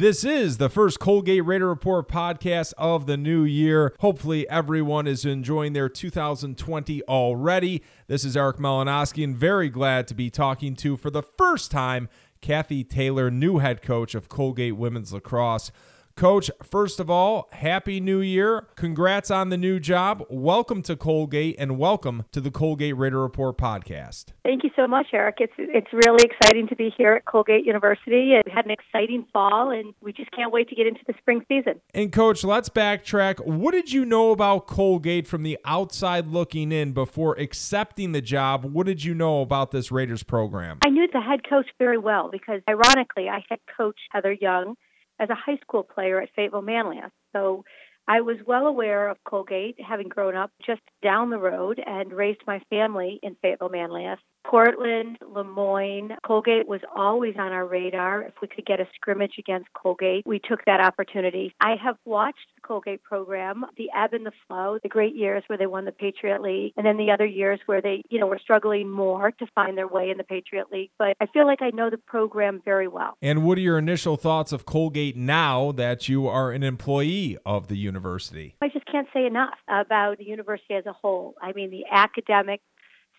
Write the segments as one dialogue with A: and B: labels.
A: This is the first Colgate Raider Report podcast of the new year. Hopefully, everyone is enjoying their 2020 already. This is Eric Malinowski, and very glad to be talking to, for the first time, Kathy Taylor, new head coach of Colgate Women's Lacrosse. Coach, first of all, Happy New Year. Congrats on the new job. Welcome to Colgate and welcome to the Colgate Raider Report podcast.
B: Thank you so much, Eric. It's it's really exciting to be here at Colgate University. We had an exciting fall and we just can't wait to get into the spring season.
A: And coach, let's backtrack. What did you know about Colgate from the outside looking in before accepting the job? What did you know about this Raiders program?
B: I knew the head coach very well because ironically, I had coached Heather Young as a high school player at Fayetteville Manlius. So I was well aware of Colgate, having grown up just down the road and raised my family in Fayetteville Manlius. Cortland, Lemoyne, Colgate was always on our radar. If we could get a scrimmage against Colgate, we took that opportunity. I have watched the Colgate program, the ebb and the flow, the great years where they won the Patriot League, and then the other years where they, you know, were struggling more to find their way in the Patriot League. But I feel like I know the program very well.
A: And what are your initial thoughts of Colgate now that you are an employee of the university?
B: I just can't say enough about the university as a whole. I mean, the academic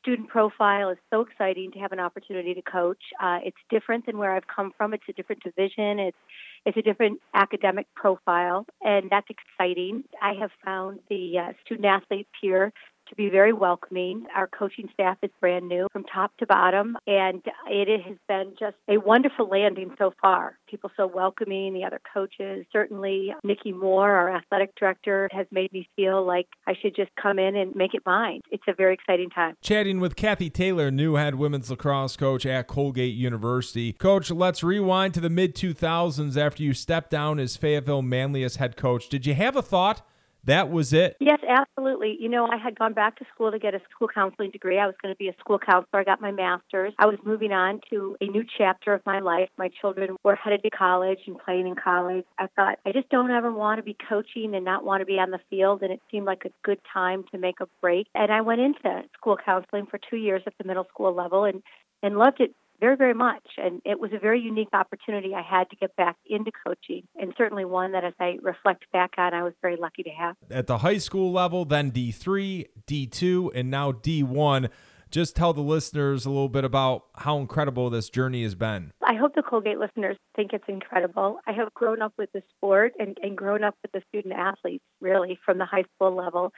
B: student profile is so exciting to have an opportunity to coach. Uh, it's different than where I've come from. It's a different division. It's it's a different academic profile, and that's exciting. I have found the uh, student athletes here to be very welcoming. Our coaching staff is brand new from top to bottom, and it has been just a wonderful landing so far. People so welcoming, the other coaches. Certainly, Nicki Moore, our athletic director, has made me feel like I should just come in and make it mine. It's a very exciting time.
A: Chatting with Kathy Taylor, new head women's lacrosse coach at Colgate University. Coach, let's rewind to the mid 2000s after you stepped down as Fayetteville Manlius head coach. Did you have a thought? That was it?
B: Yes, absolutely. You know, I had gone back to school to get a school counseling degree. I was going to be a school counselor. I got my master's. I was moving on to a new chapter of my life. My children were headed to college and playing in college. I thought, I just don't ever want to be coaching and not want to be on the field. And it seemed like a good time to make a break. And I went into school counseling for two years at the middle school level and, and loved it very, very much. And it was a very unique opportunity I had to get back into coaching, and certainly one that, as I reflect back on, I was very lucky to have.
A: At the high school level, then D3, D2, and now D1. Just tell the listeners a little bit about how incredible this journey has been.
B: I hope the Colgate listeners think it's incredible. I have grown up with the sport and, and grown up with the student athletes, really, from the high school level.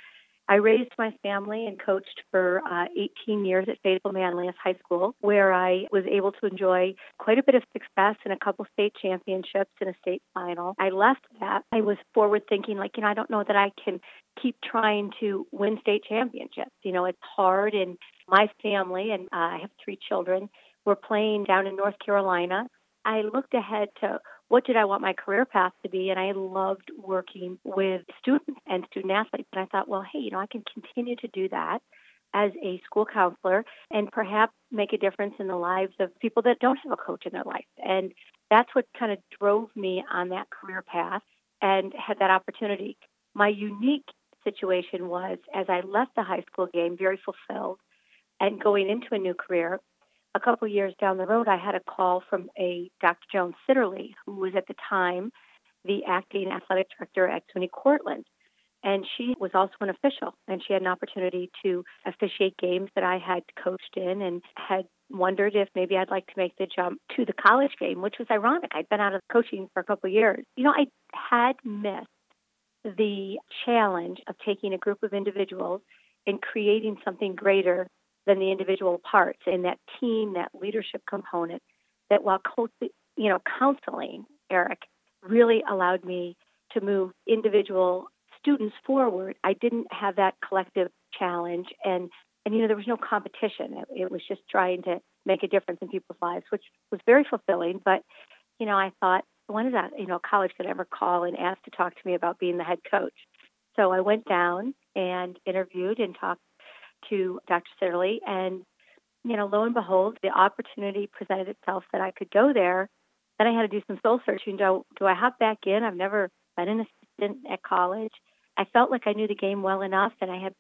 B: I raised my family and coached for uh, 18 years at Fayetteville Manlius High School, where I was able to enjoy quite a bit of success in a couple state championships and a state final. I left that. I was forward thinking, like, you know, I don't know that I can keep trying to win state championships. You know, it's hard, and my family, and uh, I have three children, were playing down in North Carolina. I looked ahead to what did I want my career path to be? And I loved working with students and student athletes. And I thought, well, hey, you know, I can continue to do that as a school counselor and perhaps make a difference in the lives of people that don't have a coach in their life. And that's what kind of drove me on that career path and had that opportunity. My unique situation was as I left the high school game very fulfilled and going into a new career, a couple years down the road, I had a call from a Dr. Joan Sitterly, who was at the time the acting athletic director at SUNY Cortland. And she was also an official, and she had an opportunity to officiate games that I had coached in and had wondered if maybe I'd like to make the jump to the college game, which was ironic. I'd been out of coaching for a couple years. You know, I had missed the challenge of taking a group of individuals and creating something greater than the individual parts and that team, that leadership component that while you know counseling, Eric, really allowed me to move individual students forward. I didn't have that collective challenge and and you know there was no competition. It, it was just trying to make a difference in people's lives, which was very fulfilling. But you know, I thought, when is that you know college could ever call and ask to talk to me about being the head coach? So I went down and interviewed and talked to Dr. Sitterly, and you know, lo and behold, the opportunity presented itself that I could go there. Then I had to do some soul searching. Do, do I hop back in? I've never been an assistant at college. I felt like I knew the game well enough, and I had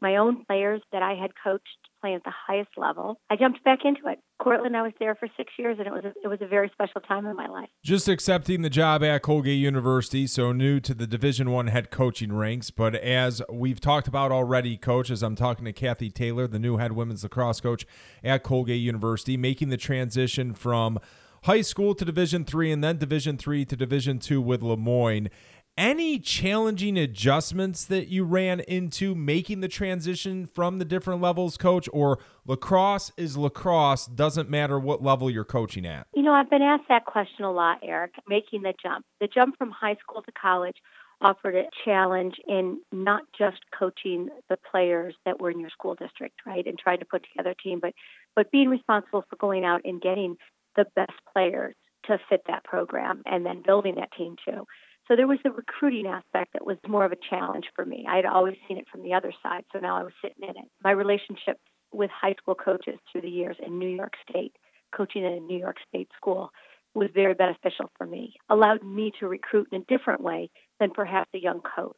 B: my own players that I had coached at the highest level, I jumped back into it. Cortland, I was there for six years, and it was a, it was a very special time in my life.
A: Just accepting the job at Colgate University, so new to the Division One head coaching ranks. But as we've talked about already, coach, as I'm talking to Kathy Taylor, the new head women's lacrosse coach at Colgate University, making the transition from high school to Division Three and then Division Three to Division Two with Le Moyne any challenging adjustments that you ran into making the transition from the different levels coach or lacrosse is lacrosse doesn't matter what level you're coaching at?
B: You know i've been asked that question a lot eric making the jump. The jump from high school to college offered a challenge in not just coaching the players that were in your school district right and trying to put together a team but but being responsible for going out and getting the best players to fit that program and then building that team too so there was the recruiting aspect that was more of a challenge for me. I had always seen it from the other side, so now I was sitting in it. My relationship with high school coaches through the years in New York State, coaching in a New York State school, was very beneficial for me. Allowed me to recruit in a different way than perhaps a young coach.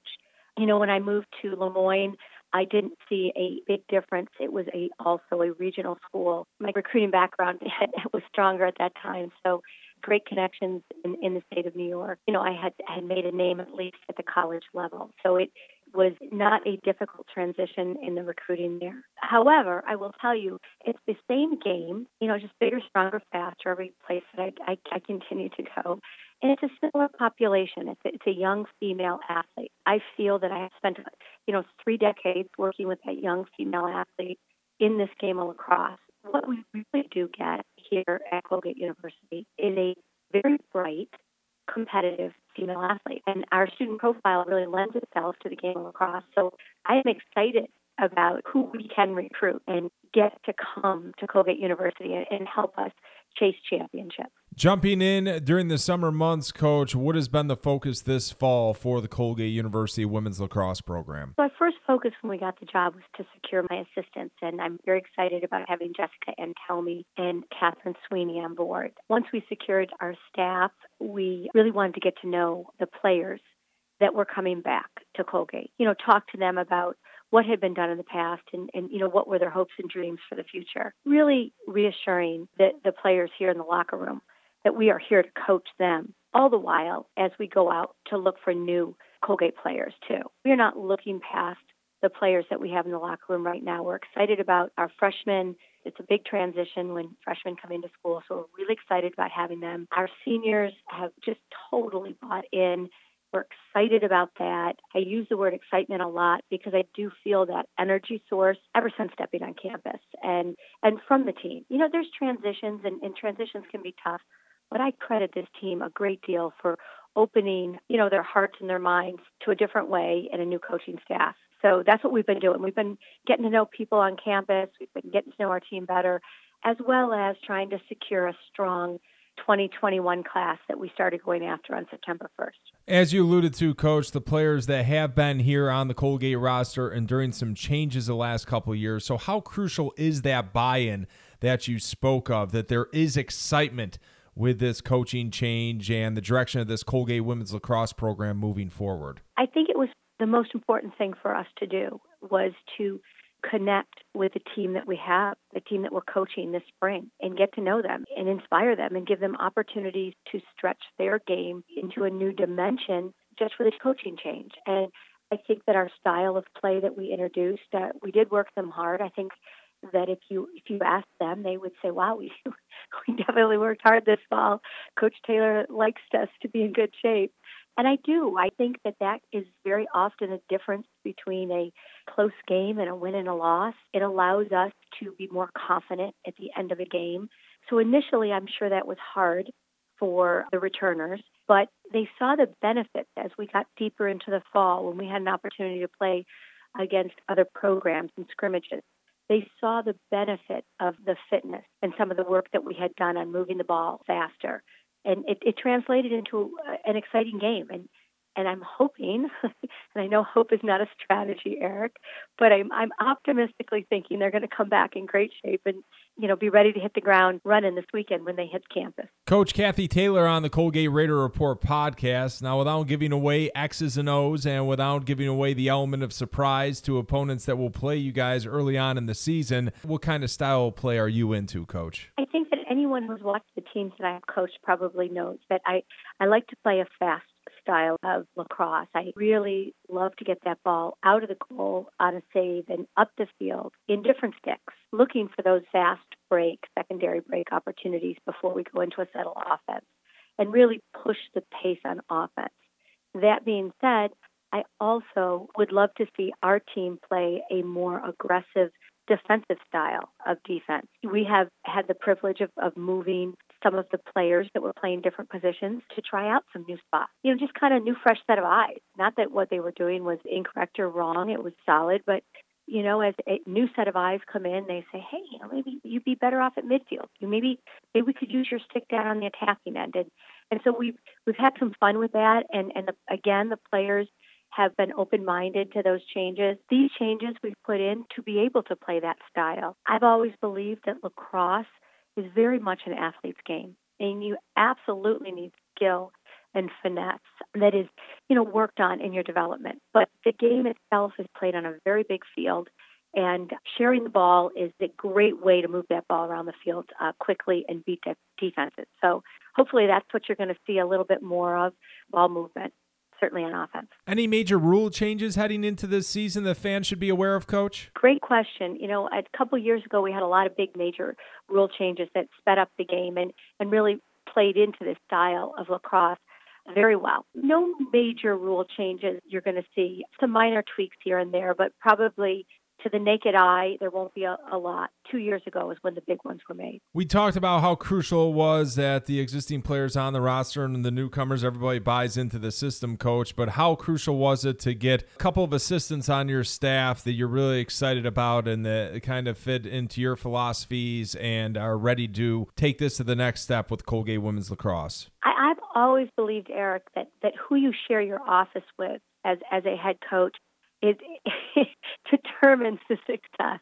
B: You know, when I moved to Le Moyne, I didn't see a big difference. It was a also a regional school. My recruiting background was stronger at that time, so great connections in, in the state of New York. You know, I had had made a name at least at the college level, so it was not a difficult transition in the recruiting there. However, I will tell you, it's the same game, you know, just bigger, stronger, faster every place that I, I, I continue to go. And it's a similar population. It's a, it's a young female athlete. I feel that I have spent, you know, three decades working with that young female athlete in this game of lacrosse. What we really do get here at Colgate University is a very bright, competitive female athlete. And our student profile really lends itself to the game of lacrosse. So I am excited about who we can recruit and get to come to Colgate University and help us chase championships.
A: Jumping in during the summer months, Coach, what has been the focus this fall for the Colgate University Women's Lacrosse Program?
B: So our first focus when we got the job was to secure my assistants, and I'm very excited about having Jessica Antelmi and Catherine Sweeney on board. Once we secured our staff, we really wanted to get to know the players that were coming back to Colgate. You know, talk to them about what had been done in the past and, and you know what were their hopes and dreams for the future. Really reassuring the, the players here in the locker room that we are here to coach them all the while as we go out to look for new colgate players too. We're not looking past the players that we have in the locker room right now. We're excited about our freshmen. It's a big transition when freshmen come into school so we're really excited about having them. Our seniors have just totally bought in we're excited about that. I use the word excitement a lot because I do feel that energy source ever since stepping on campus and and from the team. You know, there's transitions and, and transitions can be tough, but I credit this team a great deal for opening, you know, their hearts and their minds to a different way and a new coaching staff. So that's what we've been doing. We've been getting to know people on campus, we've been getting to know our team better, as well as trying to secure a strong 2021 class that we started going after on September 1st.
A: As you alluded to, Coach, the players that have been here on the Colgate roster and during some changes the last couple of years. So, how crucial is that buy in that you spoke of, that there is excitement with this coaching change and the direction of this Colgate women's lacrosse program moving forward?
B: I think it was the most important thing for us to do was to connect with the team that we have, the team that we're coaching this spring, and get to know them and inspire them and give them opportunities to stretch their game into a new dimension just with this coaching change. And I think that our style of play that we introduced, uh, we did work them hard. I think that if you if you ask them, they would say, "Wow, we we definitely worked hard this fall. Coach Taylor likes us to be in good shape." And I do. I think that that is very often a difference between a close game and a win and a loss. It allows us to be more confident at the end of a game. So initially, I'm sure that was hard for the returners, but they saw the benefits as we got deeper into the fall when we had an opportunity to play against other programs and scrimmages. They saw the benefit of the fitness and some of the work that we had done on moving the ball faster, and it, it translated into an exciting game. And and I'm hoping, and I know hope is not a strategy, Eric, but I'm I'm optimistically thinking they're going to come back in great shape and you know, be ready to hit the ground running this weekend when they hit campus.
A: Coach Kathy Taylor on the Colgate Raider Report podcast. Now, without giving away X's and O's and without giving away the element of surprise to opponents that will play you guys early on in the season, what kind of style of play are you into, Coach?
B: I think that anyone who's watched the teams that I've coached probably knows that I, I like to play a fast style of lacrosse. I really love to get that ball out of the goal on a save and up the field in different sticks, looking for those fast break, secondary break opportunities before we go into a settle offense and really push the pace on offense. That being said, I also would love to see our team play a more aggressive defensive style of defense. We have had the privilege of, of moving some of the players that were playing different positions to try out some new spots. You know, just kind of new, fresh set of eyes. Not that what they were doing was incorrect or wrong, it was solid, but you know, as a new set of eyes come in, they say, "Hey, you know, maybe you'd be better off at midfield. You maybe maybe we could use your stick down on the attacking end." And and so we've we've had some fun with that. And and the, again, the players have been open minded to those changes. These changes we've put in to be able to play that style. I've always believed that lacrosse is very much an athlete's game, and you absolutely need skill and finesse that is, you know, worked on in your development. But the game itself is played on a very big field, and sharing the ball is a great way to move that ball around the field uh, quickly and beat the defenses. So hopefully that's what you're going to see a little bit more of ball movement certainly on offense.
A: Any major rule changes heading into this season that fans should be aware of, Coach?
B: Great question. You know, a couple years ago, we had a lot of big major rule changes that sped up the game and, and really played into this style of lacrosse very well. No major rule changes you're going to see. Some minor tweaks here and there, but probably to the naked eye, there won't be a, a, lot. Two years ago is when the big ones were made.
A: We talked about how crucial it was that the existing players on the roster and the newcomers, everybody buys into the system, coach. But how crucial was it to get a couple of assistants on your staff that you're really excited about and that kind of fit into your philosophies and are ready to take this to the next step with Colgate Women's Lacrosse?
B: I, I've always believed, Eric, that, that who you share your office with as, as a head coach it, it determines the success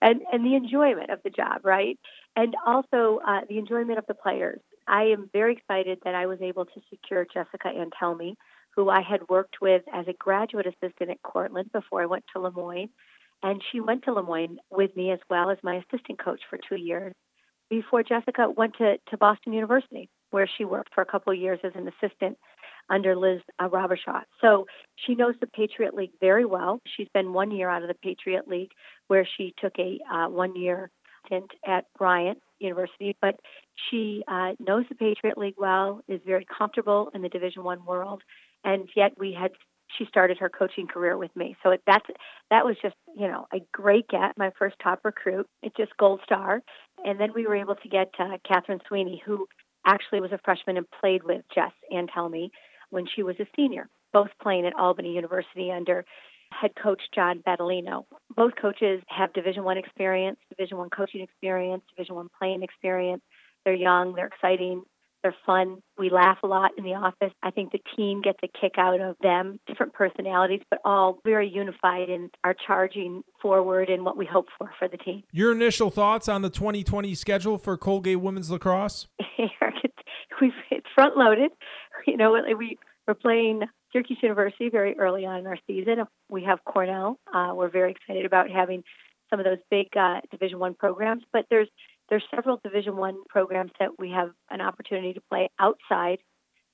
B: and, and the enjoyment of the job, right? And also uh, the enjoyment of the players. I am very excited that I was able to secure Jessica Antelmi, who I had worked with as a graduate assistant at Cortland before I went to Le Moyne. And she went to Le Moyne with me as well as my assistant coach for two years before Jessica went to, to Boston University, where she worked for a couple of years as an assistant under Liz uh. So she knows the Patriot League very well. She's been one year out of the Patriot League, where she took a uh, one year stint at Bryant University, but she uh, knows the Patriot League well, is very comfortable in the Division One world, and yet we had she started her coaching career with me. So it, that's that was just you know a great get, my first top recruit. It's just gold star, and then we were able to get uh, Catherine Sweeney, who actually was a freshman and played with Jess Antelmi when she was a senior, both playing at Albany University under head coach John Battaglino. Both coaches have Division One experience, Division One coaching experience, Division One playing experience. They're young, they're exciting, they're fun. We laugh a lot in the office. I think the team gets a kick out of them, different personalities, but all very unified and are charging forward in what we hope for for the team.
A: Your initial thoughts on the 2020 schedule for Colgate women's lacrosse?
B: it's front loaded. You know, we we're playing Syracuse University very early on in our season. We have Cornell. Uh, we're very excited about having some of those big uh, Division One programs, but there's there's several Division One programs that we have an opportunity to play outside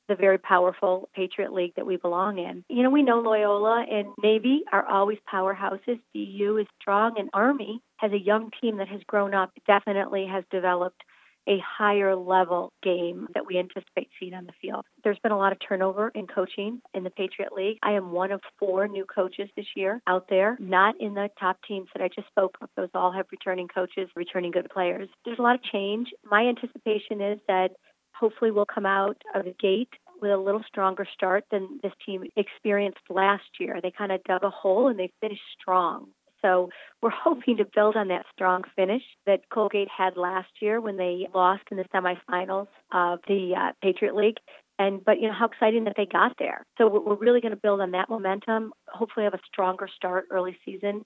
B: the very powerful Patriot League that we belong in. You know, we know Loyola and Navy are always powerhouses. BU is strong, and Army has a young team that has grown up, definitely has developed a higher level game that we anticipate seeing on the field. There's been a lot of turnover in coaching in the Patriot League. I am one of four new coaches this year out there, not in the top teams that I just spoke of. Those all have returning coaches, returning good players. There's a lot of change. My anticipation is that hopefully we'll come out of the gate with a little stronger start than this team experienced last year. They kind of dug a hole and they finished strong. So we're hoping to build on that strong finish that Colgate had last year when they lost in the semifinals of the uh, Patriot League. And but you know how exciting that they got there. So we're really going to build on that momentum. Hopefully, have a stronger start early season.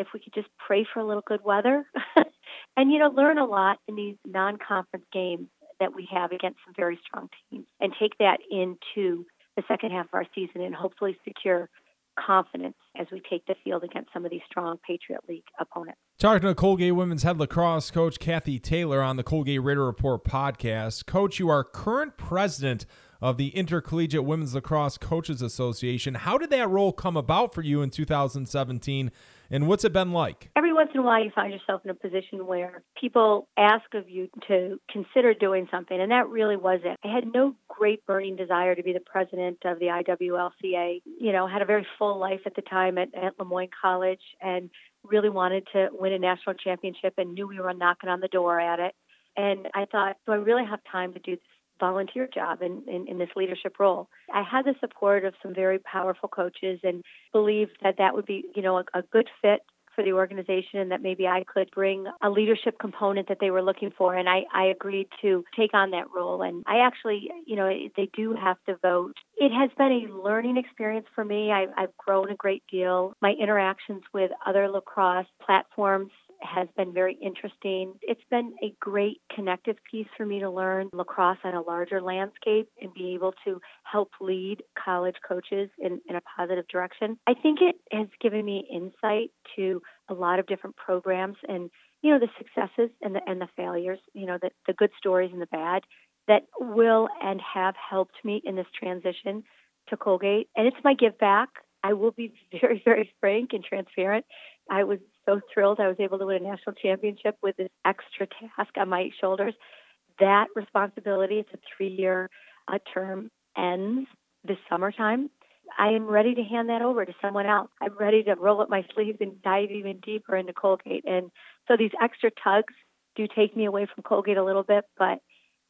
B: If we could just pray for a little good weather, and you know learn a lot in these non-conference games that we have against some very strong teams, and take that into the second half of our season, and hopefully secure confidence as we take the field against some of these strong Patriot League opponents.
A: Talking to Colgate women's head lacrosse coach Kathy Taylor on the Colgate Raider Report podcast. Coach, you are current president of the Intercollegiate Women's Lacrosse Coaches Association. How did that role come about for you in 2017, and what's it been like?
B: Every once in a while, you find yourself in a position where people ask of you to consider doing something, and that really was it. I had no great burning desire to be the president of the IWLCA. You know, had a very full life at the time at, at Le Moyne College, and really wanted to win a national championship, and knew we were knocking on the door at it. And I thought, do I really have time to do this volunteer job in, in, in, this leadership role. I had the support of some very powerful coaches and believed that that would be, you know, a, a good fit for the organization and that maybe I could bring a leadership component that they were looking for. And I, I agreed to take on that role. And I actually, you know, they do have to vote. It has been a learning experience for me. I, I've grown a great deal. My interactions with other lacrosse platforms has been very interesting. It's been a great connective piece for me to learn lacrosse on a larger landscape and be able to help lead college coaches in, in a positive direction. I think it has given me insight to a lot of different programs and you know the successes and the and the failures, you know the the good stories and the bad that will and have helped me in this transition to Colgate. And it's my give back. I will be very, very frank and transparent. I was so thrilled I was able to win a national championship with this extra task on my shoulders. That responsibility, it's a three year uh, term, ends this summertime. I am ready to hand that over to someone else. I'm ready to roll up my sleeves and dive even deeper into Colgate. And so these extra tugs do take me away from Colgate a little bit, but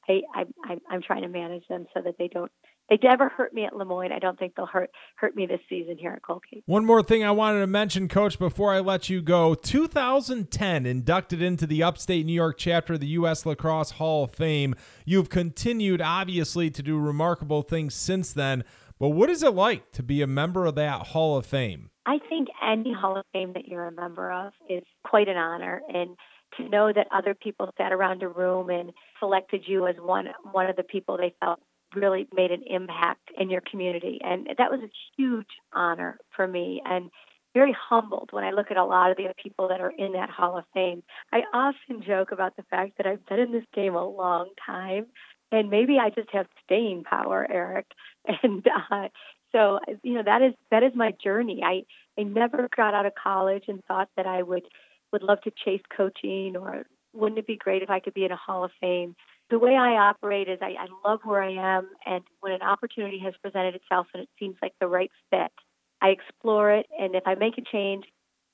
B: I, I, I'm trying to manage them so that they don't they never hurt me at Le Moyne. I don't think they'll hurt hurt me this season here at Colgate.
A: One more thing I wanted to mention, Coach, before I let you go. 2010 inducted into the Upstate New York chapter of the U.S. Lacrosse Hall of Fame. You've continued, obviously, to do remarkable things since then. But what is it like to be a member of that Hall of Fame?
B: I think any Hall of Fame that you're a member of is quite an honor, and to know that other people sat around a room and selected you as one one of the people they felt really made an impact in your community. And that was a huge honor for me and very humbled when I look at a lot of the people that are in that Hall of Fame. I often joke about the fact that I've been in this game a long time and maybe I just have staying power, Eric. And uh, so, you know, that is that is my journey. I I never got out of college and thought that I would would love to chase coaching or wouldn't it be great if I could be in a Hall of Fame? The way I operate is I, I love where I am, and when an opportunity has presented itself and it seems like the right fit, I explore it. And if I make a change,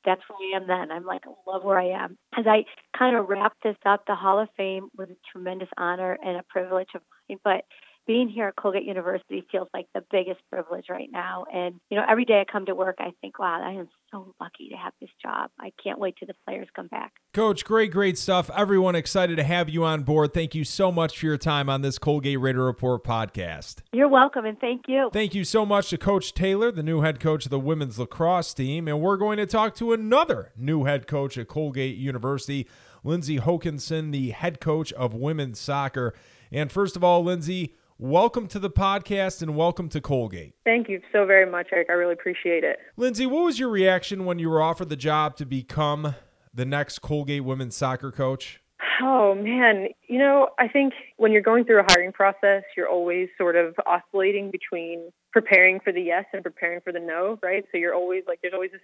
B: that's where I am then. I'm like, I love where I am. As I kind of wrap this up, the Hall of Fame was a tremendous honor and a privilege of mine. But being here at Colgate University feels like the biggest privilege right now. And, you know, every day I come to work, I think, wow, I am so lucky to have this job. I can't wait till the players come back.
A: Coach, great, great stuff. Everyone excited to have you on board. Thank you so much for your time on this Colgate Raider Report podcast.
B: You're welcome, and thank you.
A: Thank you so much to Coach Taylor, the new head coach of the women's lacrosse team. And we're going to talk to another new head coach at Colgate University, Lindsay Hokanson, the head coach of women's soccer. And first of all, Lindsay, welcome to the podcast and welcome to Colgate.
C: Thank you so very much, Eric. I really appreciate it.
A: Lindsay, what was your reaction when you were offered the job to become the next Colgate women's soccer coach?
C: Oh, man. You know, I think when you're going through a hiring process, you're always sort of oscillating between preparing for the yes and preparing for the no, right? So you're always like, there's always this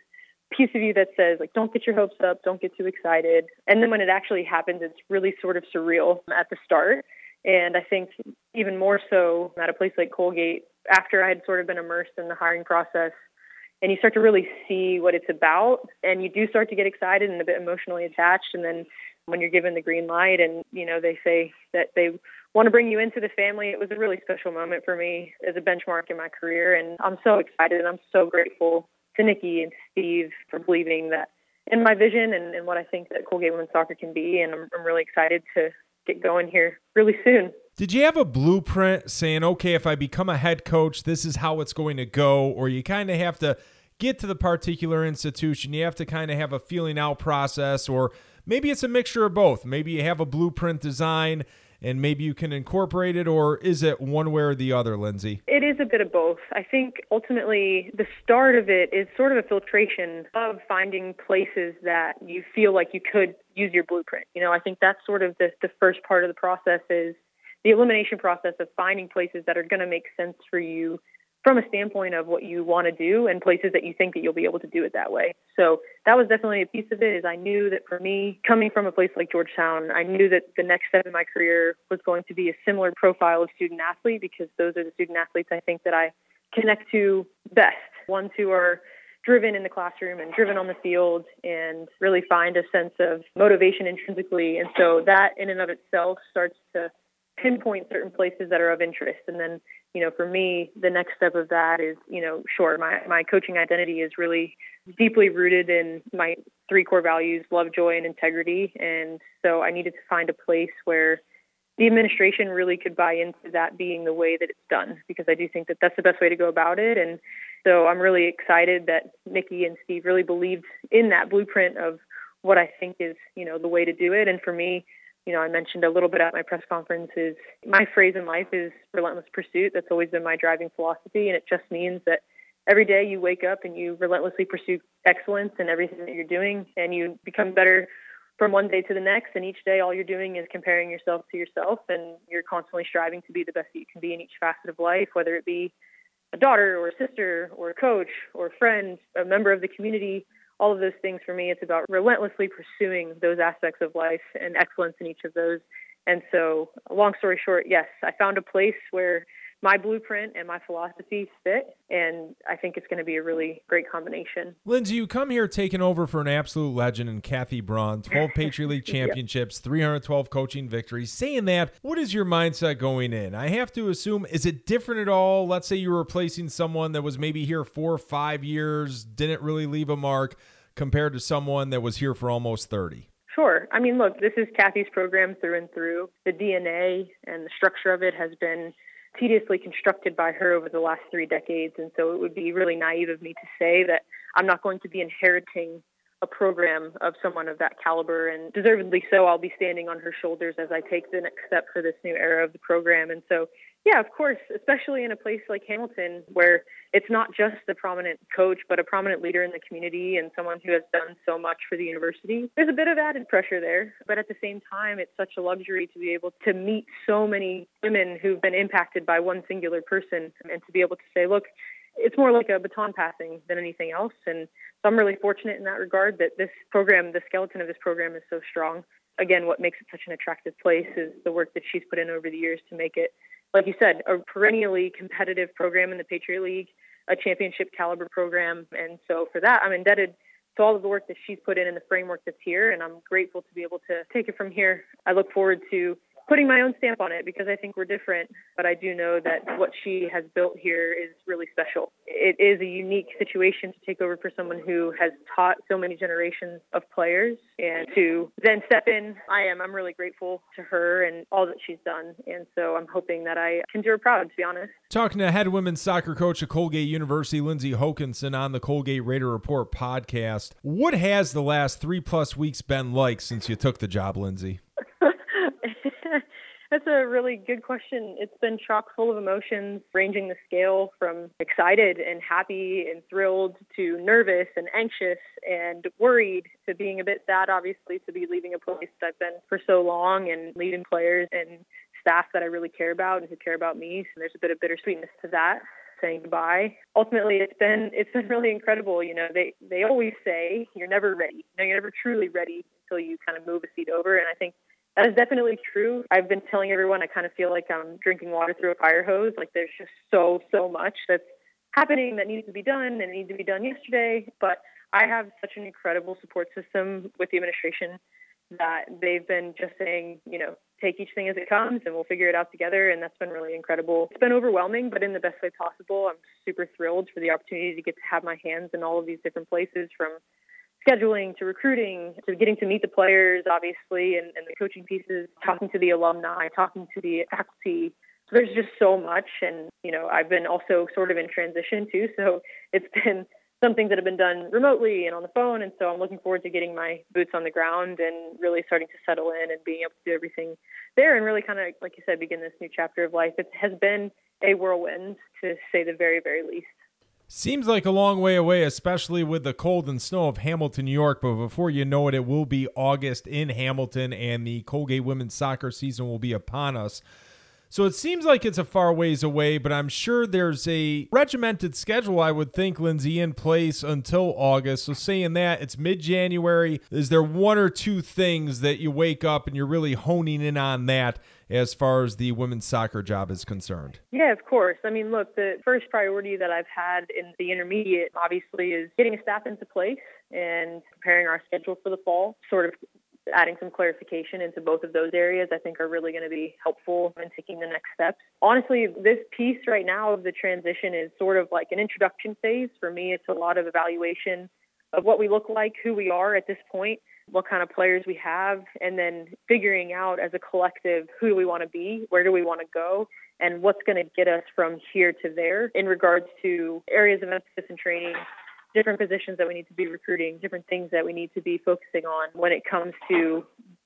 C: piece of you that says like don't get your hopes up don't get too excited and then when it actually happens it's really sort of surreal at the start and I think even more so at a place like Colgate, after I had sort of been immersed in the hiring process, and you start to really see what it's about, and you do start to get excited and a bit emotionally attached. And then when you're given the green light, and you know they say that they want to bring you into the family, it was a really special moment for me as a benchmark in my career. And I'm so excited, and I'm so grateful to Nicki and Steve for believing that in my vision and, and what I think that Colgate women's soccer can be. And I'm, I'm really excited to get going here really soon.
A: Did you have a blueprint saying, okay, if I become a head coach, this is how it's going to go? Or you kind of have to get to the particular institution, you have to kind of have a feeling out process, or maybe it's a mixture of both. Maybe you have a blueprint design and maybe you can incorporate it, or is it one way or the other, Lindsay?
C: It is a bit of both. I think ultimately the start of it is sort of a filtration of finding places that you feel like you could use your blueprint. You know, I think that's sort of the, the first part of the process is the elimination process of finding places that are going to make sense for you from a standpoint of what you want to do and places that you think that you'll be able to do it that way. So that was definitely a piece of it is I knew that for me, coming from a place like Georgetown, I knew that the next step in my career was going to be a similar profile of student athlete because those are the student athletes I think that I connect to best. Ones who are driven in the classroom and driven on the field and really find a sense of motivation intrinsically. And so that in and of itself starts to pinpoint certain places that are of interest. And then, you know, for me, the next step of that is, you know, sure, my, my coaching identity is really deeply rooted in my three core values love, joy, and integrity. And so I needed to find a place where the administration really could buy into that being the way that it's done because I do think that that's the best way to go about it. And so I'm really excited that Nicki and Steve really believed in that blueprint of what I think is, you know, the way to do it. And for me, you know, I mentioned a little bit at my press conference is my phrase in life is relentless pursuit. That's always been my driving philosophy. And it just means that every day you wake up and you relentlessly pursue excellence in everything that you're doing and you become better from one day to the next. And each day, all you're doing is comparing yourself to yourself and you're constantly striving to be the best that you can be in each facet of life, whether it be a daughter or a sister or a coach or a friend, a member of the community all of those things for me, it's about relentlessly pursuing those aspects of life and excellence in each of those. And so, long story short, yes, I found a place where my blueprint and my philosophy fit. And I think it's going to be a really great combination.
A: Lindsay, you come here taking over for an absolute legend in Kathy Braun, 12 Patriot League championships, 312 coaching victories. Saying that, what is your mindset going in? I have to assume, is it different at all? Let's say you're replacing someone that was maybe here four or five years, didn't really leave a mark, compared to someone that was here for almost 30.
C: Sure. I mean, look, this is Kathy's program through and through. The DNA and the structure of it has been tediously constructed by her over the last three decades. And so it would be really naive of me to say that I'm not going to be inheriting a program of someone of that caliber. And deservedly so, I'll be standing on her shoulders as I take the next step for this new era of the program. And so yeah, of course, especially in a place like Hamilton where it's not just the prominent coach, but a prominent leader in the community and someone who has done so much for the university. There's a bit of added pressure there, but at the same time, it's such a luxury to be able to meet so many women who've been impacted by one singular person and to be able to say, look, it's more like a baton passing than anything else. And so I'm really fortunate in that regard that this program, the skeleton of this program is so strong. Again, what makes it such an attractive place is the work that she's put in over the years to make it like you said, a perennially competitive program in the Patriot League, a championship caliber program. And so for that, I'm indebted to all of the work that she's put in and the framework that's here. And I'm grateful to be able to take it from here. I look forward to putting my own stamp on it because I think we're different. But I do know that what she has built here is really special. It is a unique situation to take over for someone who has taught so many generations of players and to then step in. I am. I'm really grateful to her and all that she's done. And so I'm hoping that I can do her proud, to be honest.
A: Talking to head women's soccer coach at Colgate University, Lindsay Hokanson, on the Colgate Raider Report podcast. What has the last three plus weeks been like since you took the job, Lindsay?
C: That's a really good question. It's been chock full of emotions, ranging the scale from excited and happy and thrilled to nervous and anxious and worried to being a bit sad, obviously, to be leaving a place that I've been for so long and leading players and staff that I really care about and who care about me. So there's a bit of bittersweetness to that saying goodbye. Ultimately, it's been it's been really incredible. You know, they they always say you're never ready. You know, you're never truly ready until you kind of move a seat over. And I think that is definitely true. I've been telling everyone I kind of feel like I'm drinking water through a fire hose. Like there's just so, so much that's happening that needs to be done and needs to be done yesterday. But I have such an incredible support system with the administration that they've been just saying, you know, take each thing as it comes and we'll figure it out together. And that's been really incredible. It's been overwhelming, but in the best way possible. I'm super thrilled for the opportunity to get to have my hands in all of these different places from scheduling to recruiting to getting to meet the players, obviously, and, and the coaching pieces, talking to the alumni, talking to the faculty. So there's just so much. And, you know, I've been also sort of in transition too. So it's been some things that have been done remotely and on the phone. And so I'm looking forward to getting my boots on the ground and really starting to settle in and being able to do everything there and really kind of, like you said, begin this new chapter of life. It has been a whirlwind to say the very, very least.
A: Seems like a long way away, especially with the cold and snow of Hamilton, New York. But before you know it, it will be August in Hamilton, and the Colgate women's soccer season will be upon us. So it seems like it's a far ways away, but I'm sure there's a regimented schedule, I would think, Lindsay, in place until August. So saying that, it's mid January. Is there one or two things that you wake up and you're really honing in on that as far as the women's soccer job is concerned?
C: Yeah, of course. I mean, look, the first priority that I've had in the intermediate, obviously, is getting staff into place and preparing our schedule for the fall, sort of adding some clarification into both of those areas, I think are really going to be helpful in taking the next steps. Honestly, this piece right now of the transition is sort of like an introduction phase. For me, it's a lot of evaluation of what we look like, who we are at this point, what kind of players we have, and then figuring out as a collective who do we want to be, where do we want to go, and what's going to get us from here to there in regards to areas of emphasis and training different positions that we need to be recruiting, different things that we need to be focusing on when it comes to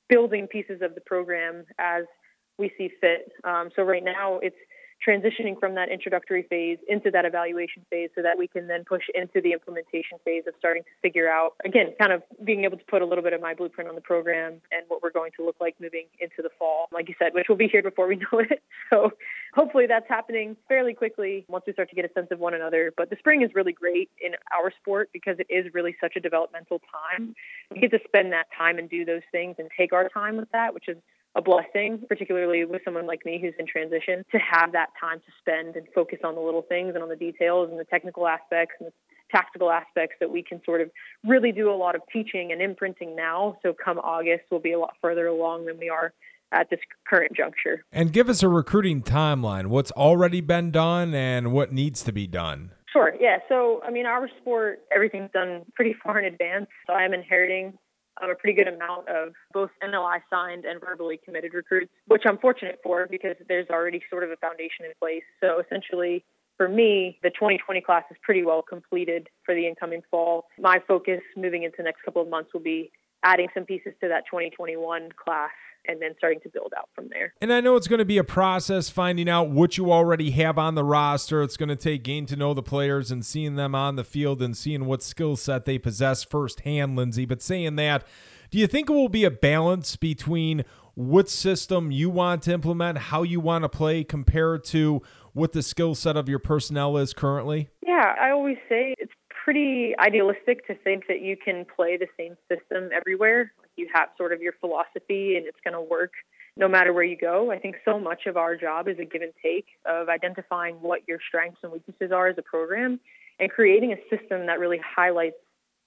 C: building pieces of the program as we see fit. Um, so right now it's transitioning from that introductory phase into that evaluation phase so that we can then push into the implementation phase of starting to figure out, again, kind of being able to put a little bit of my blueprint on the program and what we're going to look like moving into the fall, like you said, which will be here before we know it. So hopefully that's happening fairly quickly once we start to get a sense of one another. But the spring is really great in our sport because it is really such a developmental time. We get to spend that time and do those things and take our time with that, which is a blessing, particularly with someone like me who's in transition, to have that time to spend and focus on the little things and on the details and the technical aspects and the tactical aspects that we can sort of really do a lot of teaching and imprinting now. So come August, we'll be a lot further along than we are at this current juncture.
A: And give us a recruiting timeline. What's already been done and what needs to be done?
C: Sure. Yeah. So, I mean, our sport, everything's done pretty far in advance. So I'm inheriting a pretty good amount of both NLI signed and verbally committed recruits, which I'm fortunate for because there's already sort of a foundation in place. So essentially, for me, the 2020 class is pretty well completed for the incoming fall. My focus moving into the next couple of months will be adding some pieces to that 2021 class and then starting to build out from there.
A: And I know it's going to be a process finding out what you already have on the roster. It's going to take getting to know the players and seeing them on the field and seeing what skill set they possess firsthand, Lindsay. But saying that, do you think it will be a balance between what system you want to implement, how you want to play, compared to what the skill set of your personnel is currently?
C: Yeah, I always say it's pretty idealistic to think that you can play the same system everywhere you have sort of your philosophy and it's going to work no matter where you go. I think so much of our job is a give and take of identifying what your strengths and weaknesses are as a program and creating a system that really highlights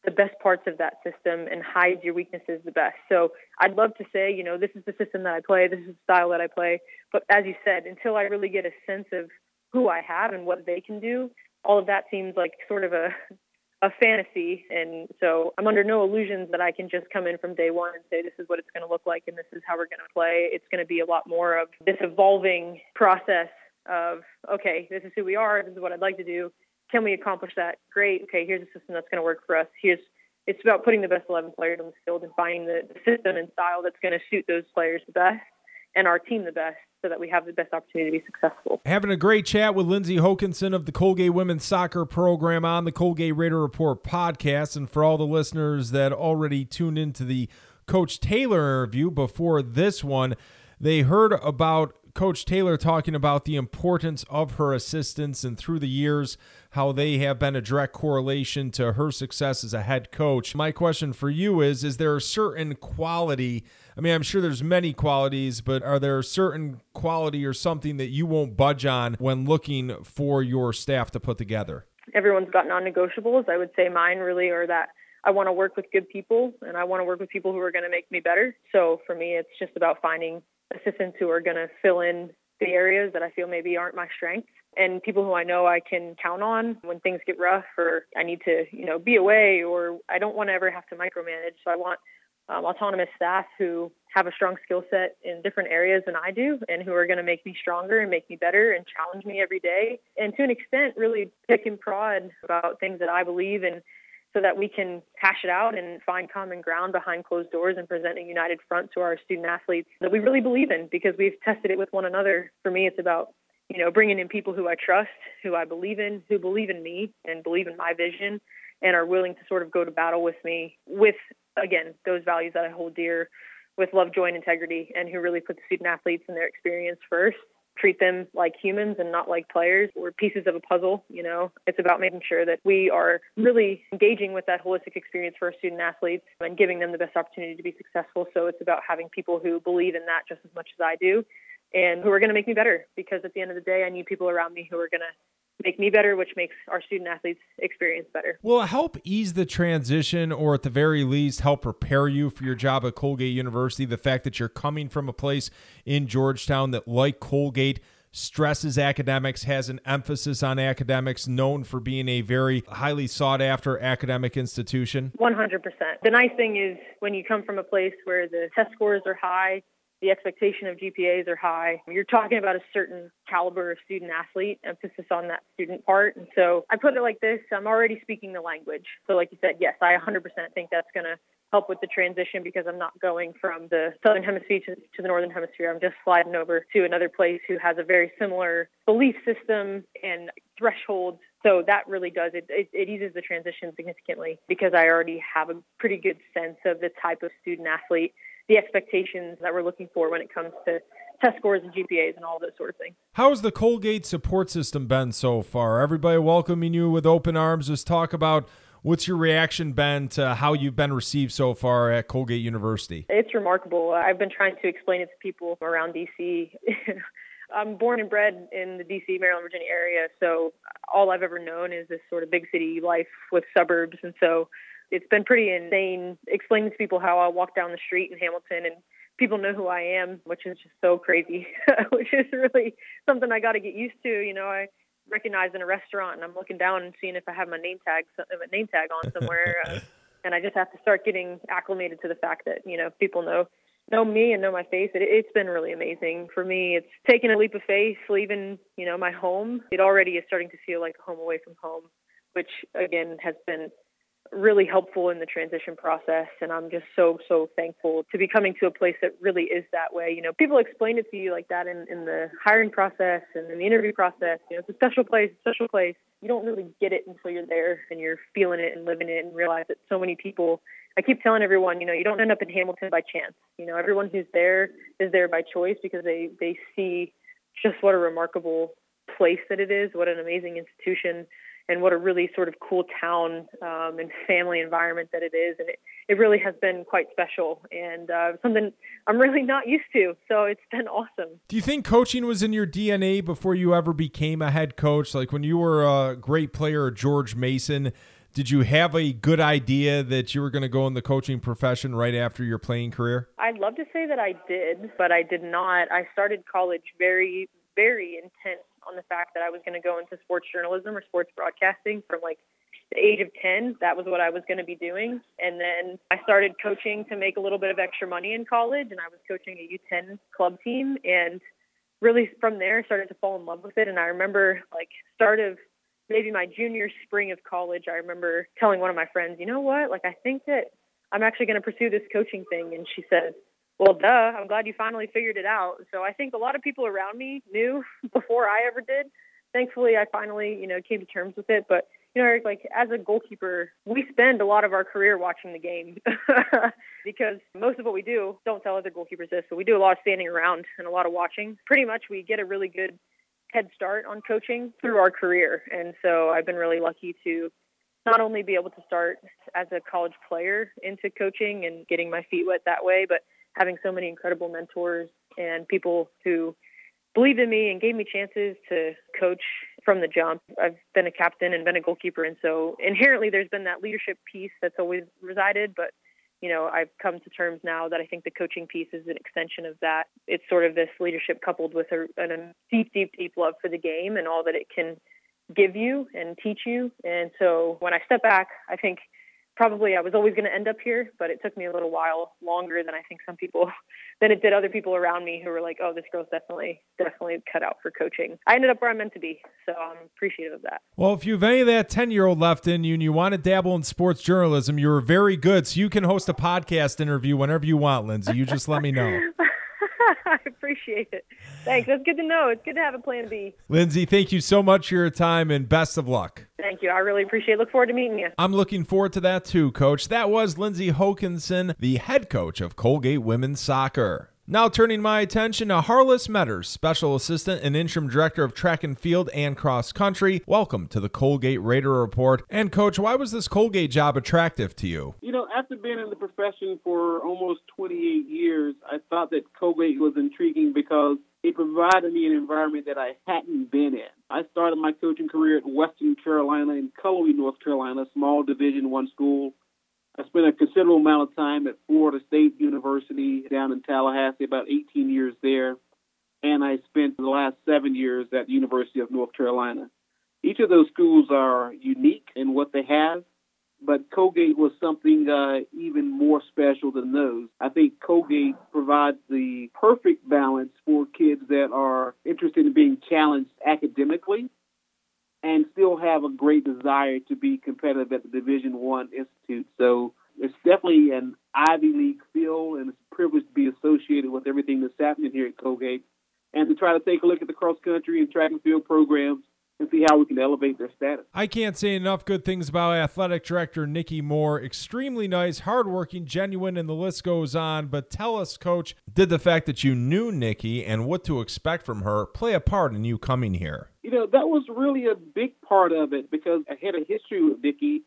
C: the best parts of that system and hides your weaknesses the best. So I'd love to say, you know, this is the system that I play, this is the style that I play. But as you said, until I really get a sense of who I have and what they can do, all of that seems like sort of a a fantasy. And so I'm under no illusions that I can just come in from day one and say, this is what it's going to look like and this is how we're going to play. It's going to be a lot more of this evolving process of, okay, this is who we are. This is what I'd like to do. Can we accomplish that? Great. Okay, here's a system that's going to work for us. Here's it's about putting the best 11 players on the field and finding the, system and style that's going to suit those players the best and our team the best so that we have the best opportunity to be successful.
A: Having a great chat with Lindsay Hokanson of the Colgate Women's Soccer Program on the Colgate Raider Report podcast. And for all the listeners that already tuned into the Coach Taylor interview before this one, they heard about Coach Taylor talking about the importance of her assistants and through the years how they have been a direct correlation to her success as a head coach. My question for you is is there a certain quality I mean, I'm sure there's many qualities, but are there a certain quality or something that you won't budge on when looking for your staff to put together?
C: Everyone's got non-negotiables. I would say mine really are that I want to work with good people and I want to work with people who are going to make me better. So for me, it's just about finding assistants who are going to fill in the areas that I feel maybe aren't my strengths and people who I know I can count on when things get rough or I need to, you know, be away or I don't want to ever have to micromanage. So I want um, autonomous staff who have a strong skill set in different areas than I do and who are going to make me stronger and make me better and challenge me every day. And to an extent, really pick and prod about things that I believe in so that we can hash it out and find common ground behind closed doors and present a united front to our student athletes that we really believe in because we've tested it with one another. For me, it's about you know bringing in people who I trust, who I believe in, who believe in me and believe in my vision, and are willing to sort of go to battle with me with again those values that I hold dear, with love, joy, and integrity, and who really put the student athletes and their experience first treat them like humans and not like players or pieces of a puzzle. You know, it's about making sure that we are really engaging with that holistic experience for our student athletes and giving them the best opportunity to be successful. So it's about having people who believe in that just as much as I do and who are going to make me better because at the end of the day, I need people around me who are going to make me better, which makes our student athletes experience better.
A: Will it help ease the transition or at the very least help prepare you for your job at Colgate University? The fact that you're coming from a place in Georgetown that, like Colgate, stresses academics, has an emphasis on academics, known for being a very highly sought after academic institution?
C: 100%. The nice thing is when you come from a place where the test scores are high, the expectation of GPAs are high. You're talking about a certain caliber of student athlete, emphasis on that student part. And so I put it like this I'm already speaking the language. So, like you said, yes, I 100% think that's going to help with the transition because I'm not going from the southern hemisphere to, the northern hemisphere. I'm just sliding over to another place who has a very similar belief system and thresholds. So that really does it, it. It eases the transition significantly because I already have a pretty good sense of the type of student athlete the expectations that we're looking for when it comes to test scores and GPAs and all those sort of things.
A: How's the Colgate support system been so far? Everybody welcoming you with open arms. Just talk about what's your reaction been to how you've been received so far at Colgate University?
C: It's remarkable. I've been trying to explain it to people around DC. I'm born and bred in the DC, Maryland, Virginia area, so all I've ever known is this sort of big city life with suburbs, and so it's been pretty insane explaining to people how I walk down the street in Hamilton and people know who I am, which is just so crazy, which is really something I got to get used to. You know, I recognize in a restaurant and I'm looking down and seeing if I have my name tag, a name tag on somewhere. Uh, and I just have to start getting acclimated to the fact that, you know, people know know me and know my face. It, it's been really amazing for me. It's taken a leap of faith, leaving you know my home. It already is starting to feel like a home away from home, which again has been really helpful in the transition process and I'm just so so thankful to be coming to a place that really is that way. You know, people explain it to you like that in, in the hiring process and in the interview process. You know, it's a special place, a special place. You don't really get it until you're there and you're feeling it and living it and realize that so many people I keep telling everyone, you know, you don't end up in Hamilton by chance. You know, everyone who's there is there by choice because they they see just what a remarkable place that it is, what an amazing institution and what a really sort of cool town um, and family environment that it is. And it, it really has been quite special and uh, something I'm really not used to. So it's been awesome.
A: Do you think coaching was in your DNA before you ever became a head coach? Like when you were a great player, George Mason, did you have a good idea that you were going to go in the coaching profession right after your playing career?
C: I'd love to say that I did, but I did not. I started college very, very intent on the fact that I was going to go into sports journalism or sports broadcasting from like the age of 10. That was what I was going to be doing. And then I started coaching to make a little bit of extra money in college, and I was coaching a U10 club team. And really from there, started to fall in love with it. And I remember like start of maybe my junior spring of college, I remember telling one of my friends, you know what? Like, I think that I'm actually going to pursue this coaching thing. And she said, well, duh, I'm glad you finally figured it out. So I think a lot of people around me knew before I ever did. Thankfully, I finally, you know, came to terms with it. But, you know, Eric, like as a goalkeeper, we spend a lot of our career watching the game because most of what we do, don't tell other goalkeepers this, but we do a lot of standing around and a lot of watching. Pretty much we get a really good head start on coaching through our career. And so I've been really lucky to not only be able to start as a college player into coaching and getting my feet wet that way, but having so many incredible mentors and people who believed in me and gave me chances to coach from the jump. I've been a captain and been a goalkeeper, and so inherently there's been that leadership piece that's always resided. But you know, I've come to terms now that I think the coaching piece is an extension of that. It's sort of this leadership coupled with a, a deep, deep, deep love for the game and all that it can give you and teach you. And so when I step back, I think probably I was always going to end up here, but it took me a little while longer than I think some people than it did other people around me who were like, "Oh, this girl's definitely definitely cut out for coaching." I ended up where I'm meant to be, so I'm appreciative of that.
A: Well, if you've any of that 10-year-old left in you and you want to dabble in sports journalism, you're very good, so you can host a podcast interview whenever you want, Lindsay. You just let me know.
C: I appreciate it. Thanks. That's good to know. It's good to have a plan B.
A: Lindsay, thank you so much for your time and best of luck.
C: Thank you. I really appreciate it. Look forward to meeting you.
A: I'm looking forward to that too, coach. That was Lindsay Hokanson, the head coach of Colgate Women's Soccer. Now turning my attention to Harlis Meaders, Special Assistant and Interim Director of Track and Field and Cross Country. Welcome to the Colgate Raider Report. And Coach, why was this Colgate job attractive to you?
D: You know, after being in the profession for almost 28 years, I thought that Colgate was intriguing because it provided me an environment that I hadn't been in. I started my coaching career at Western Carolina in Cullowhee, North Carolina, a small Division One school. I spent a considerable amount of time at Florida State University down in Tallahassee, about 18 years there, and I spent the last seven years at the University of North Carolina. Each of those schools are unique in what they have, but Colgate was something uh, even more special than those. I think Colgate provides the perfect balance for kids that are interested in being challenged academically and still have a great desire to be competitive at the Division One institute. So it's definitely an Ivy League feel, and it's a privilege to be associated with everything that's happening here at Colgate, and to try to take a look at the cross country and track and field programs and see how we can elevate their status.
A: I can't say enough good things about athletic director Nicki Moore. Extremely nice, hardworking, genuine, and the list goes on. But tell us, coach, did the fact that you knew Nicki and what to expect from her play a part in you coming here?
D: Know, that was really a big part of it because I had a history with Nicki,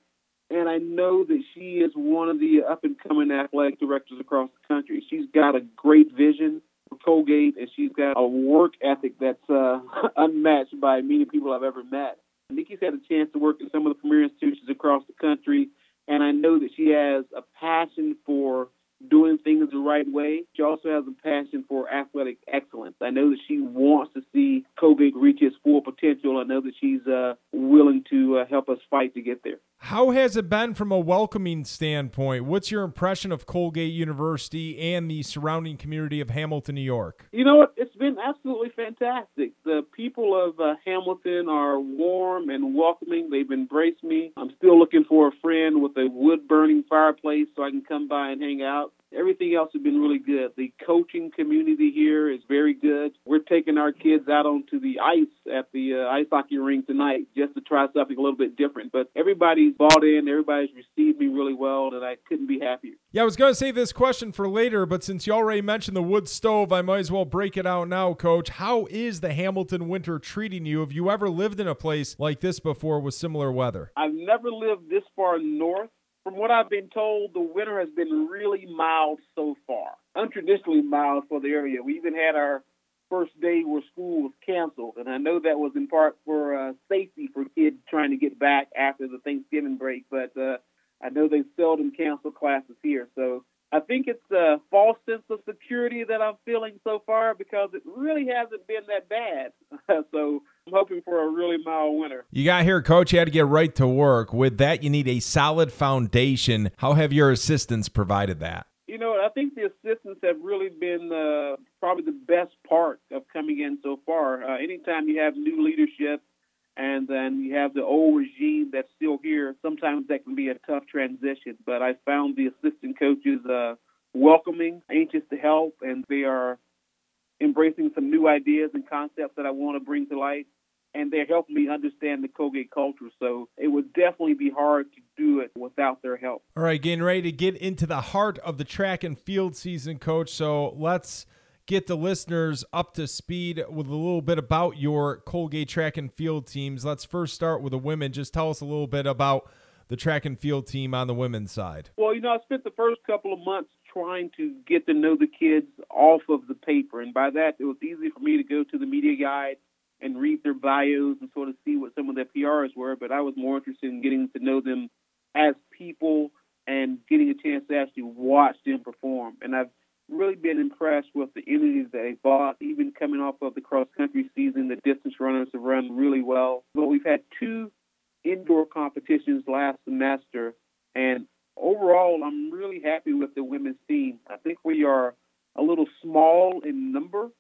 D: and I know that she is one of the up and coming athletic directors across the country. She's got a great vision for Colgate, and she's got a work ethic that's uh, unmatched by many people I've ever met. Nicki's had a chance to work in some of the premier institutions across the country, and I know that she has a passion for doing things the right way. She also has a passion for athletic excellence. I know that she wants to see Colgate reach its full potential. I know that she's uh, willing to uh, help us fight to get there.
A: How has it been from a welcoming standpoint? What's your impression of Colgate University and the surrounding community of Hamilton, New York?
D: You know? It's been absolutely fantastic. The people of uh, Hamilton are warm and welcoming. They've embraced me. I'm still looking for a friend with a wood burning fireplace so I can come by and hang out. Everything else has been really good. The coaching community here is very good. We're taking our kids out onto the ice at the uh, ice hockey rink tonight just to try something a little bit different. But everybody's bought in. Everybody's received me really well, and I couldn't be happier.
A: Yeah, I was going to save this question for later, but since you already mentioned the wood stove, I might as well break it out now, Coach. How is the Hamilton winter treating you? Have you ever lived in a place like this before with similar weather?
D: I've never lived this far north from what I've been told, the winter has been really mild so far, untraditionally mild for the area. We even had our first day where school was canceled, and I know that was in part for uh, safety for kids trying to get back after the Thanksgiving break. But uh, I know they seldom cancel classes here, so I think it's a false sense of security that I'm feeling so far because it really hasn't been that bad. so I'm hoping for a really mild winter.
A: You got here, coach. You had to get right to work. With that, you need a solid foundation. How have your assistants provided that?
D: You know, I think the assistants have really been uh, probably the best part of coming in so far. Uh, anytime you have new leadership and then you have the old regime that's still here, sometimes that can be a tough transition. But I found the assistant coaches uh, welcoming, anxious to help, and they are embracing some new ideas and concepts that I want to bring to light. And they're helping me understand the Colgate culture. So it would definitely be hard to do it without their help.
A: All right, getting ready to get into the heart of the track and field season, coach. So let's get the listeners up to speed with a little bit about your Colgate track and field teams. Let's first start with the women. Just tell us a little bit about the track and field team on the women's side.
D: Well, you know, I spent the first couple of months trying to get to know the kids off of the paper, and by that, it was easy for me to go to the media guide and read their bios and sort of see what some of their PRs were. But I was more interested in getting to know them as people and getting a chance to actually watch them perform. And I've really been impressed with the energies that they brought, even coming off of the cross country season. The distance runners have run really well. But we've had two indoor competitions last semester, and overall, I'm really happy with the women's team. I think we are a little small in number,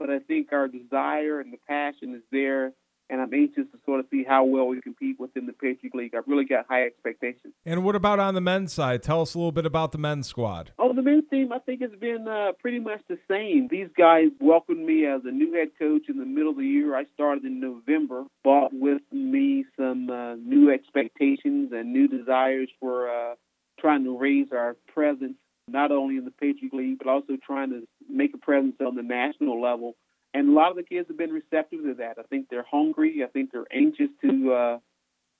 D: but I think our desire and the passion is there and I'm anxious to sort of see how well we compete within the Patriot League. I've really got high expectations.
A: And what about on the men's side? Tell us a little bit about the men's squad.
D: Oh, the men's team, I think, has been uh, pretty much the same. These guys welcomed me as a new head coach in the middle of the year. I started in November, brought with me some uh, new expectations and new desires for uh, trying to raise our presence, not only in the Patriot League, but also trying to make a presence on the national level and a lot of the kids have been receptive to that. I think they're hungry. I think they're anxious to uh,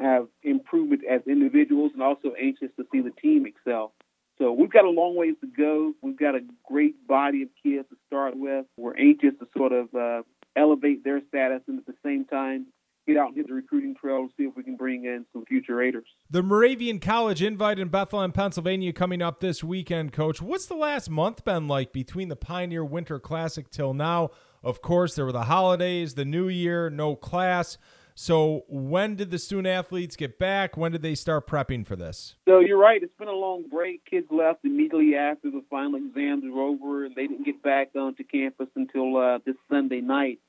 D: have improvement as individuals, and also anxious to see the team excel. So we've got a long ways to go. We've got a great body of kids to start with. We're anxious to sort of uh, elevate their status, and at the same time, get out and hit the recruiting trail to see if we can bring in some future Raiders.
A: The Moravian College invite in Bethlehem, Pennsylvania coming up this weekend, Coach. What's the last month been like between the Pioneer Winter Classic till now? Of course, there were the holidays, the new year, no class. So, when did the student athletes get back? When did they start prepping for this?
D: So, you're right. It's been a long break. Kids left immediately after the final exams were over, and they didn't get back onto campus until uh, this Sunday night.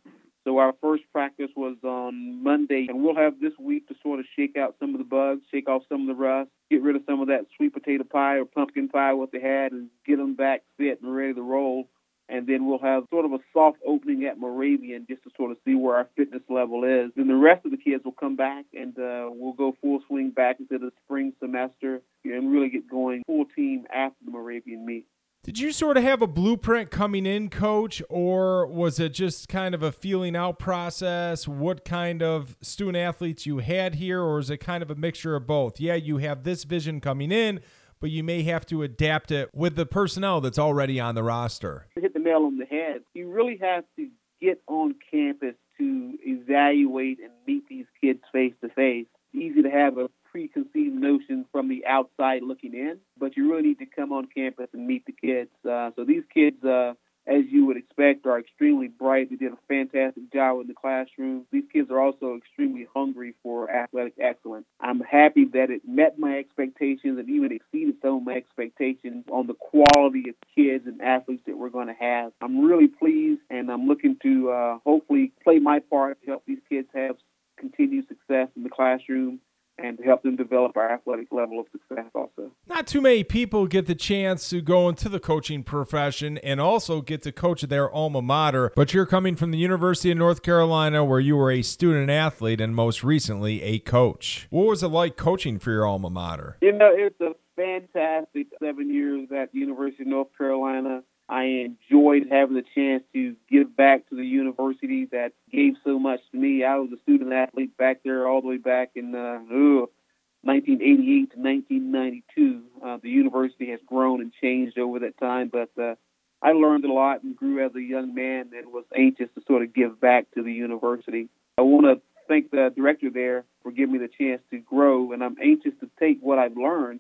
D: So, our first practice was on Monday, and we'll have this week to sort of shake out some of the bugs, shake off some of the rust, get rid of some of that sweet potato pie or pumpkin pie, what they had, and get them back fit and ready to roll and then we'll have sort of a soft opening at Moravian just to sort of see where our fitness level is. Then the rest of the kids will come back and uh, we'll go full swing back into the spring semester and really get going full team after the Moravian meet.
A: Did you sort of have a blueprint coming in, coach, or was it just kind of a feeling out process? What kind of student athletes you had here, or is it kind of a mixture of both? Yeah, you have this vision coming in, but you may have to adapt it with the personnel that's already on the roster.
D: Hit the nail on the head. You really have to get on campus to evaluate and meet these kids face to face. Easy to have a preconceived notion from the outside looking in, but you really need to come on campus and meet the kids. Uh, so these kids, uh, as you would expect, are extremely bright. They did a fantastic job in the classroom. These kids are also extremely hungry for athletic excellence. I'm happy that it met my expectations and even exceeded some of my expectations on the quality of kids and athletes that we're going to have. I'm really pleased, and I'm looking to uh, hopefully play my part to help these kids have continued success in the classroom and to help them develop our athletic level of success also.
A: Not too many people get the chance to go into the coaching profession and also get to coach their alma mater, but you're coming from the University of North Carolina where you were a student athlete and most recently a coach. What was it like coaching for your alma mater?
D: You know, it's a fantastic seven years at the University of North Carolina. I enjoyed having the chance to give back to the university that gave so much to me. I was a student athlete back there all the way back in uh, 1988 to 1992. Uh, the university has grown and changed over that time, but uh, I learned a lot and grew as a young man and was anxious to sort of give back to the university. I want to thank the director there for giving me the chance to grow, and I'm anxious to take what I've learned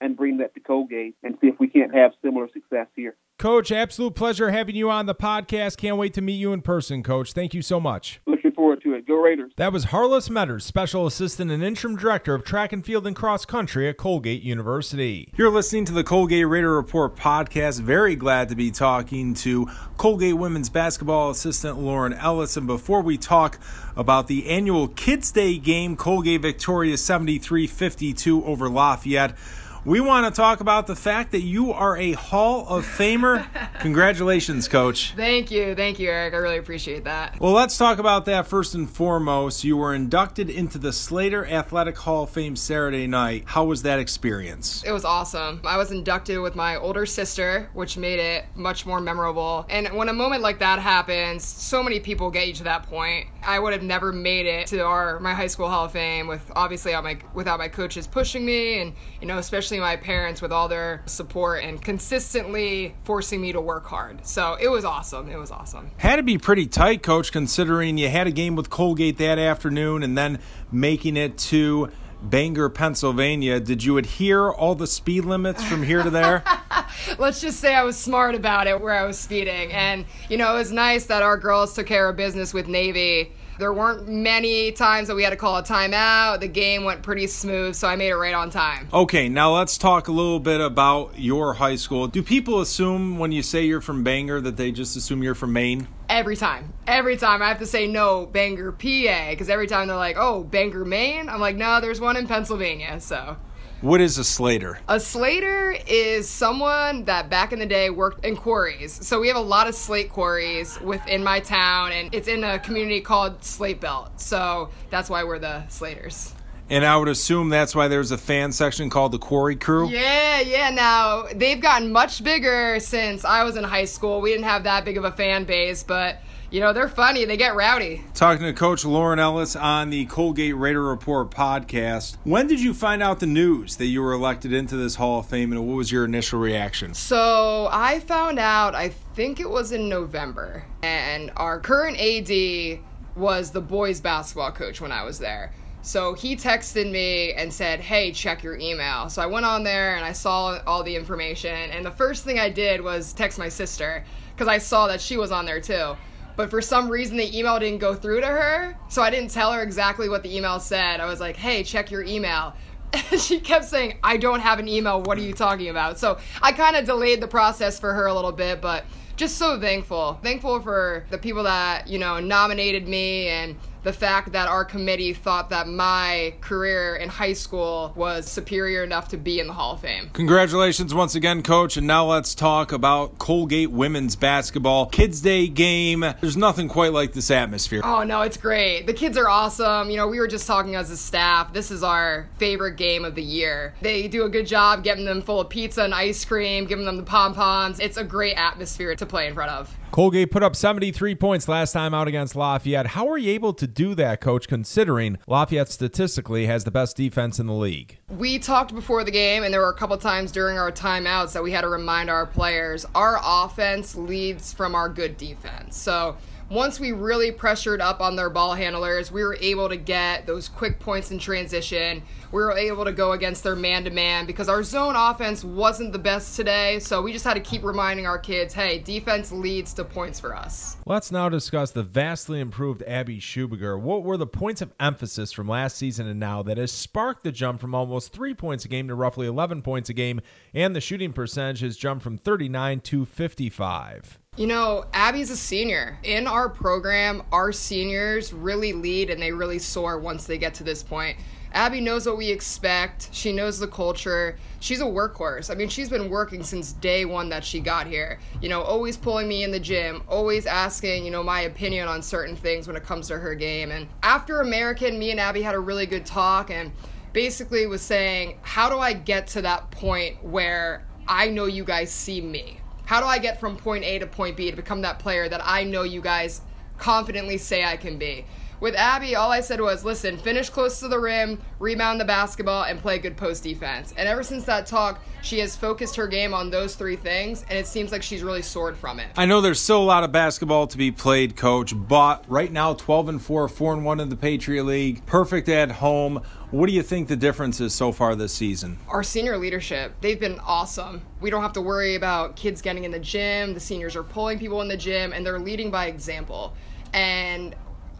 D: and bring that to Colgate and see if we can't have similar success here.
A: Coach, absolute pleasure having you on the podcast. Can't wait to meet you in person, Coach. Thank you so much.
D: Looking forward to it. Go Raiders.
A: That was Harlis Meaders, Special Assistant and Interim Director of Track and Field and Cross Country at Colgate University. You're listening to the Colgate Raider Report podcast. Very glad to be talking to Colgate Women's Basketball Assistant Lauren Ellis. And before we talk about the annual Kids Day game, Colgate victorious 73 52 over Lafayette. We want to talk about the fact that you are a Hall of Famer. Congratulations, Coach.
E: Thank you. Thank you, Eric. I really appreciate that.
A: Well, let's talk about that first and foremost. You were inducted into the Slater Athletic Hall of Fame Saturday night. How was that experience?
E: It was awesome. I was inducted with my older sister, which made it much more memorable. And when a moment like that happens, so many people get you to that point. I would have never made it to our my high school Hall of Fame with obviously my without my coaches pushing me and you know especially especially my parents with all their support and consistently forcing me to work hard. So it was awesome. It was awesome.
A: Had to be pretty tight, coach, considering you had a game with Colgate that afternoon and then making it to Bangor, Pennsylvania. Did you adhere all the speed limits from here to there?
E: Let's just say I was smart about it where I was speeding. And, you know, it was nice that our girls took care of business with Navy There weren't many times that we had to call a timeout. The game went pretty smooth, so I made it right on time.
A: Okay, now let's talk a little bit about your high school. Do people assume when you say you're from Bangor that they just assume you're from Maine?
E: Every time. Every time I have to say no, Bangor, PA, because every time they're like, oh, Bangor, Maine? I'm like, no, there's one in Pennsylvania, so.
A: What is a slater?
E: A slater is someone that back in the day worked in quarries. So we have a lot of slate quarries within my town, and it's in a community called Slate Belt. So that's why we're the slaters.
A: And I would assume that's why there's a fan section called the Quarry Crew.
E: Yeah, yeah. Now they've gotten much bigger since I was in high school. We didn't have that big of a fan base, but you know, they're funny. They get rowdy.
A: Talking to Coach Lauren Ellis on the Colgate Raider Report podcast. When did you find out the news that you were elected into this Hall of Fame, and what was your initial reaction?
E: So I found out, I think it was in November, and our current AD was the boys basketball coach when I was there. So he texted me and said, Hey, check your email. So I went on there and I saw all the information. And the first thing I did was text my sister because I saw that she was on there too but for some reason the email didn't go through to her. So I didn't tell her exactly what the email said. I was like, hey, check your email. And she kept saying, I don't have an email. What are you talking about? So I kind of delayed the process for her a little bit, but just so thankful. Thankful for the people that, you know, nominated me and the fact that our committee thought that my career in high school was superior enough to be in the Hall of Fame.
A: Congratulations once again, Coach. And now let's talk about Colgate women's basketball. Kids Day game. There's nothing quite like this atmosphere.
E: Oh, no, it's great. The kids are awesome. You know, we were just talking as a staff. This is our favorite game of the year. They do a good job getting them full of pizza and ice cream, giving them the pom poms. It's a great atmosphere to play in front of.
A: Colgate put up 73 points last time out against Lafayette. How are you able to do that, coach, considering Lafayette statistically has the best defense in the league?
E: We talked before the game, and there were a couple times during our timeouts that we had to remind our players our offense leads from our good defense. So, once we really pressured up on their ball handlers, we were able to get those quick points in transition. We were able to go against their man to man because our zone offense wasn't the best today. So we just had to keep reminding our kids hey, defense leads to points for us.
A: Let's now discuss the vastly improved Abby Schubiger. What were the points of emphasis from last season and now that has sparked the jump from almost three points a game to roughly 11 points a game, and the shooting percentage has jumped from 39 to 55?
E: You know, Abby's a senior. In our program, our seniors really lead and they really soar once they get to this point. Abby knows what we expect. She knows the culture. She's a workhorse. I mean, she's been working since day one that she got here. You know, always pulling me in the gym, always asking, you know, my opinion on certain things when it comes to her game. And after American, me and Abby had a really good talk and basically was saying, how do I get to that point where I know you guys see me? How do I get from point A to point B to become that player that I know you guys confidently say I can be? With Abby, all I said was, listen, finish close to the rim, rebound the basketball, and play good post defense. And ever since that talk, she has focused her game on those three things, and it seems like she's really soared from it.
A: I know there's still a lot of basketball to be played, coach, but right now, 12 and 4, 4 and 1 in the Patriot League, perfect at home. What do you think the difference is so far this season?
E: Our senior leadership, they've been awesome. We don't have to worry about kids getting in the gym. The seniors are pulling people in the gym, and they're leading by example. And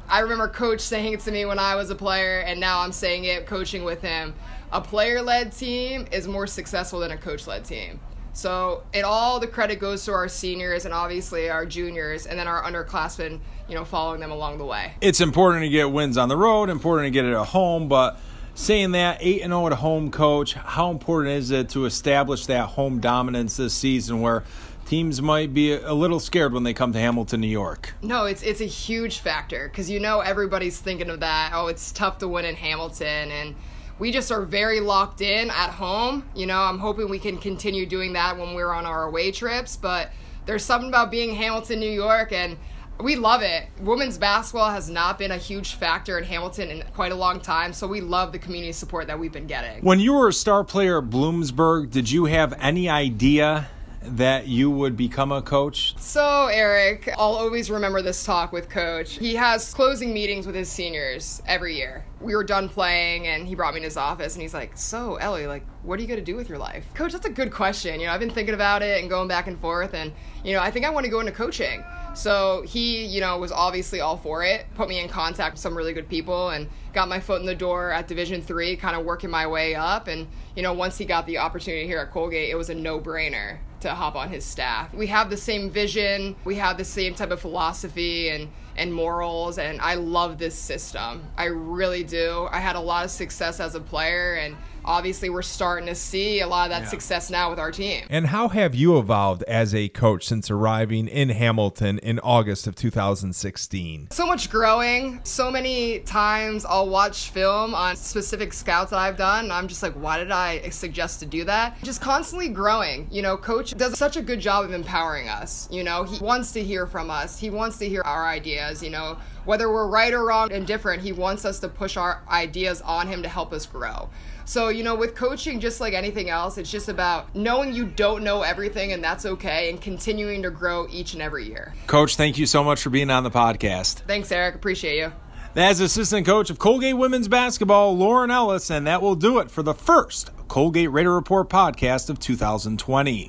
E: I remember coach saying it to me when I was a player, and now I'm saying it coaching with him. A player led team is more successful than a coach led team. So it all the credit goes to our seniors and obviously our juniors and then our underclassmen, you know, following them along the way.
A: It's important to get wins on the road, important to get it at home, but saying that 8 and 0 at home coach, how important is it to establish that home dominance this season where teams might be a little scared when they come to Hamilton, New York.
E: No, it's it's a huge factor because you know everybody's thinking of that. Oh, it's tough to win in Hamilton, and we just are very locked in at home. You know, I'm hoping we can continue doing that when we're on our away trips. But there's something about being Hamilton, New York, and we love it. Women's basketball has not been a huge factor in Hamilton in quite a long time, so we love the community support that we've been getting.
A: When you were a star player at Bloomsburg, did you have any idea that you would become a coach?
E: So, Eric, I'll always remember this talk with Coach. He has closing meetings with his seniors every year we were done playing and he brought me in his office and he's like, So, Ellie, like, what are you going to do with your life? Coach, that's a good question. You know, I've been thinking about it and going back and forth and, you know, I think I want to go into coaching. So he, you know, was obviously all for it, put me in contact with some really good people and got my foot in the door at Division three, kind of working my way up. And, you know, once he got the opportunity here at Colgate, it was a no brainer to hop on his staff. We have the same vision, we have the same type of philosophy and and morals and I love this system. I really do. I had a lot of success as a player and obviously we're starting to see a lot of that yeah. success now with our team.
A: And how have you evolved as a coach since arriving in Hamilton in August of 2016?
E: So much growing. So many times I'll watch film on specific scouts that I've done and I'm just like, why did I suggest to do that? Just constantly growing. You know, coach does such a good job of empowering us. You know, he wants to hear from us. He wants to hear our ideas, you know, whether we're right or wrong and different, he wants us to push our ideas on him to help us grow. So, you know, with coaching, just like anything else, it's just about knowing you don't know everything and that's okay and continuing to grow each and every year.
F: Coach, thank you so much for being on the podcast.
E: Thanks, Eric. Appreciate you.
F: That's assistant coach of Colgate women's basketball, Lauren Ellis, and that will do it for the first Colgate Raider Report podcast of 2020.